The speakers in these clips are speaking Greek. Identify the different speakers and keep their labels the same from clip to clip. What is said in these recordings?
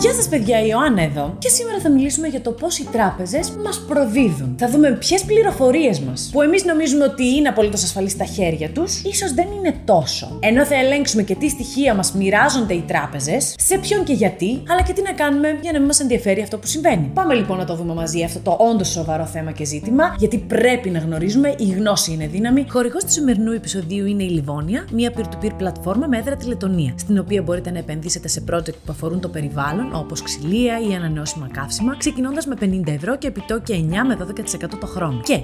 Speaker 1: Γεια σας, παιδιά, η Ιωάννα εδώ. Και σήμερα θα μιλήσουμε για το πώς οι τράπεζες μας προδίδουν. Θα δούμε ποιες πληροφορίες μας, που εμείς νομίζουμε ότι είναι απολύτως ασφαλείς στα χέρια τους, ίσως δεν είναι τόσο. Ενώ θα ελέγξουμε και τι στοιχεία μας μοιράζονται οι τράπεζες, σε ποιον και γιατί, αλλά και τι να κάνουμε για να μην μας ενδιαφέρει αυτό που συμβαίνει. Πάμε λοιπόν να το δούμε μαζί αυτό το όντως σοβαρό θέμα και ζήτημα, γιατί πρέπει να γνωρίζουμε η γνώση είναι δύναμη. Χορηγός του σημερινού επεισοδίου είναι η Λιβόνια, μια peer-to-peer πλατφόρμα με έδρα τη Λετωνία, στην οποία μπορείτε να επενδύσετε σε project που αφορούν το περιβάλλον, όπως ξυλία ή ανανεώσιμα καύσιμα, ξεκινώντας με 50 ευρώ και επιτόκια 9 με 12% το χρόνο. Και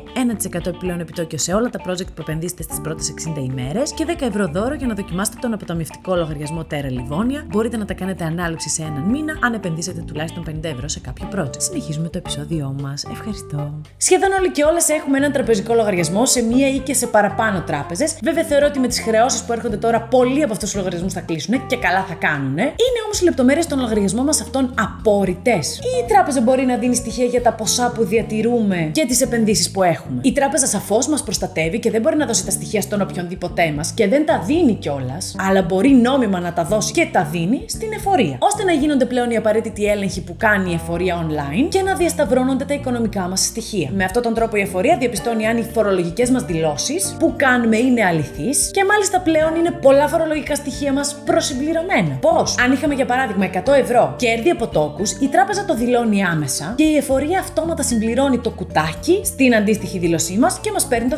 Speaker 1: 1% επιπλέον επιτόκιο σε όλα τα project που επενδύσετε στις πρώτες 60 ημέρες και 10 ευρώ δώρο για να δοκιμάσετε τον αποταμιευτικό λογαριασμό Terra Livonia. Μπορείτε να τα κάνετε ανάληψη σε έναν μήνα αν επενδύσετε τουλάχιστον 50 ευρώ σε κάποιο project. Συνεχίζουμε το επεισόδιό μας. Ευχαριστώ. Σχεδόν όλοι και όλες έχουμε έναν τραπεζικό λογαριασμό σε μία ή και σε παραπάνω τράπεζες. Βέβαια θεωρώ ότι με τις χρεώσεις που έρχονται τώρα πολλοί από αυτούς τους λογαριασμούς θα κλείσουν και καλά θα κάνουν. Είναι όμως οι λεπτομέρειες των λογαριασμών μας αυτών απόρριτες. Ή η τράπεζα μπορεί να δίνει στοιχεία για τα ποσά που διατηρούμε και τις επενδύσεις που έχουμε. Η τράπεζα σαφώς μας προστατεύει και δεν μπορεί να δώσει τα στοιχεία στον οποιονδήποτε μας και δεν τα δίνει κιόλας, αλλά μπορεί νόμιμα να τα δώσει και τα δίνει στην εφορία. ώστε να γίνονται πλέον οι απαραίτητοι έλεγχοι που κάνει η εφορία online και να διασταυρώνονται τα οικονομικά μας στοιχεία. Με αυτόν τον τρόπο η εφορία διαπιστώνει αν οι φορολογικές μας δηλώσεις που κάνουμε είναι αληθείς και μάλιστα πλέον είναι πολλά φορολογικά στοιχεία μας προσυμπληρωμένα. Πώς, αν είχαμε για παράδειγμα 100 ευρώ κέρδη από τόκους, η τράπεζα το δηλώνει άμεσα και η εφορία αυτόματα συμπληρώνει το κουτάκι στην αντίστοιχη δήλωσή μας και μας παίρνει το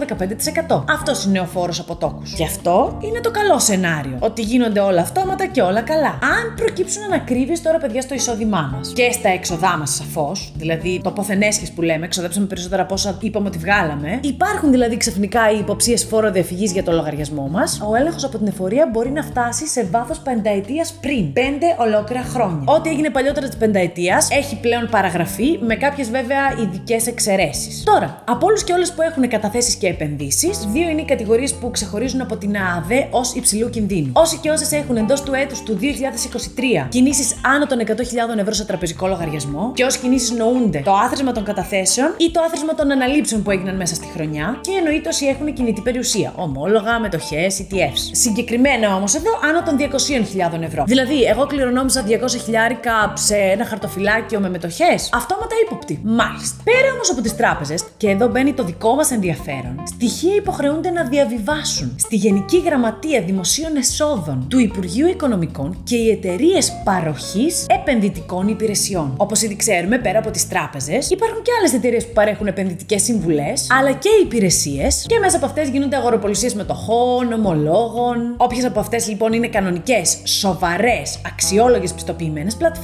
Speaker 1: 15%. Αυτός είναι ο φόρος από τόκους. Και αυτό είναι το καλό σενάριο. Ότι γίνονται όλα αυτόματα και όλα καλά. Αν προκύψουν ανακρίβειες τώρα, παιδιά, στο εισόδημά μας και στα έξοδά μας, σαφώς, δηλαδή το ποθενέσχε που λέμε, εξοδέψαμε περισσότερα από όσα είπαμε ότι βγάλαμε. Υπάρχουν δηλαδή ξαφνικά οι υποψίες φόρο διαφυγής για το λογαριασμό μας. Ο έλεγχος από την εφορία μπορεί να φτάσει σε βάθος πενταετίας πριν. Πέντε ολόκληρα χρόνια. Ό,τι έγινε παλιότερα της πενταετίας έχει πλέον παραγραφεί με κάποιες βέβαια ειδικές εξαιρέσεις. Τώρα, από όλους και όλες που έχουν καταθέσεις και επενδύσεις, δύο είναι οι κατηγορίες που ξεχωρίζουν από την ΑΑΔ ως υψηλού κινδύνου. Όσοι και όσες έχουν εντός του έτους του 2023 κινήσεις άνω των 100.000 ευρώ σε τραπεζικό λογαριασμό και ω κινήσεις νοούνται το άθροισμα των καταθέσεων ή το άθροισμα των αναλήψεων που έγιναν μέσα στη χρονιά και εννοείται όσοι έχουν κινητή περιουσία, ομόλογα, μετοχές, ETFs. Συγκεκριμένα όμως εδώ άνω των 200.000 ευρώ. Δηλαδή, εγώ κληρονόμησα 200 χιλιάρικα σε ένα χαρτοφυλάκιο με μετοχές. Αυτόματα ύποπτη. Μάλιστα. Πέρα όμως από τις τράπεζες, και εδώ μπαίνει το δικό μας ενδιαφέρον, στοιχεία υποχρεούνται να διαβιβάσουν στη Γενική Γραμματεία Δημοσίων Εσόδων του Υπουργείου Οικονομικών και οι εταιρείες παροχής επενδυτικών υπηρεσιών. Όπως ήδη ξέρουμε, πέρα από τις τράπεζες, υπάρχουν και άλλες εταιρείες που παρέχουν επενδυτικές συμβουλές, αλλά και υπηρεσίες, και μέσα από αυτές γίνονται αγοροπολισίες μετοχών, ομολόγων. Όποιες από αυτές λοιπόν είναι κανονικές, σοβαρές, αξιόλογες πιστοποιημένες πλατφόρμες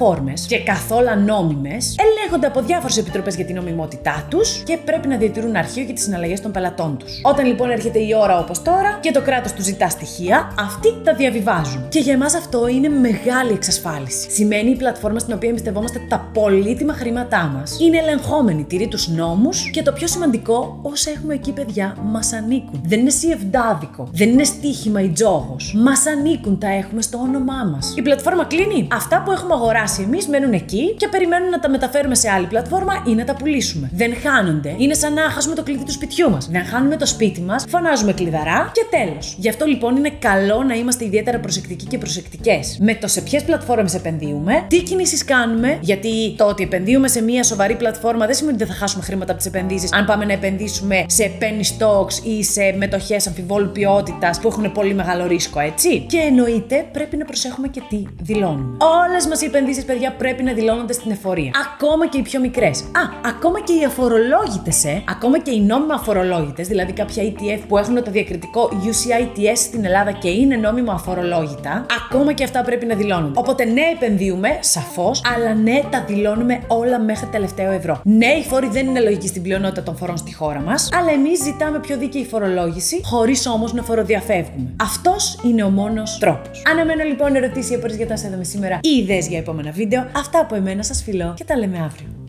Speaker 1: και καθόλου νόμιμε, ελέγχονται από διάφορες επιτροπές για την νομιμότητά τους και πρέπει να διατηρούν αρχείο για τις συναλλαγές των πελατών τους. Όταν λοιπόν έρχεται η ώρα όπως τώρα και το κράτος του ζητά στοιχεία, αυτοί τα διαβιβάζουν. Και για εμάς αυτό είναι μεγάλη εξασφάλιση. Σημαίνει η πλατφόρμα στην οποία εμπιστευόμαστε τα πολύτιμα χρήματά μας είναι ελεγχόμενη, τηρεί τους νόμους και το πιο σημαντικό, όσα έχουμε εκεί, παιδιά, μας ανήκουν. Δεν είναι σιευδάδικο, δεν είναι στοίχημα ή τζόγος. Μας ανήκουν, τα έχουμε στο όνομά μας. Η πλατφόρμα κλείνει. Αυτά που έχουμε αγοράσει εμείς μένουν εκεί και περιμένουν να τα μεταφέρουμε σε άλλη πλατφόρμα ή να τα πουλήσουμε. Δεν χάνονται. Είναι σαν να χάσουμε το κλειδί του σπιτιού μας. Δεν χάνουμε το σπίτι μας, φωνάζουμε κλειδαρά και τέλος. Γι' αυτό λοιπόν είναι καλό να είμαστε ιδιαίτερα προσεκτικοί και προσεκτικές με το σε ποιες πλατφόρμες επενδύουμε, τι κινήσεις κάνουμε, γιατί το ότι επενδύουμε σε μια σοβαρή πλατφόρμα δεν σημαίνει ότι δεν θα χάσουμε χρήματα από τις επενδύσεις αν πάμε να επενδύσουμε σε penny stocks ή σε μετοχές αμφιβόλου ποιότητας που έχουν πολύ μεγάλο ρίσκο, έτσι. Και εννοείται πρέπει να προσέχουμε και τι δηλώνουμε. Όλες μας οι επενδύσεις, παιδιά, πρέπει να δηλώνονται στην εφορία. Ακόμα και οι πιο μικρές. Α, ακόμα και οι αφορολόγητες, ε. Ακόμα και οι νόμιμα αφορολόγητες, δηλαδή κάποια ETF που έχουν το διακριτικό UCITS στην Ελλάδα και είναι νόμιμα αφορολόγητα, ακόμα και αυτά πρέπει να δηλώνονται. Οπότε ναι, επενδύουμε, σαφώς, αλλά ναι, τα δηλώνουμε όλα μέχρι τελευταίο ευρώ. Ναι, οι φόροι δεν είναι λογικοί στην πλειονότητα των φορών στη χώρα μας, αλλά εμείς ζητάμε πιο δίκαιη φορολόγηση, χωρίς όμως να φοροδιαφεύγουμε. Αυτός είναι ο μόνος τρόπος. Αναμένω λοιπόν ερωτήσεις ή απορίες για τα εδώ σήμερα ή ιδέες για επόμενα βίντεο. Αυτά από εμένα σας φιλώ και τα λέμε αύριο.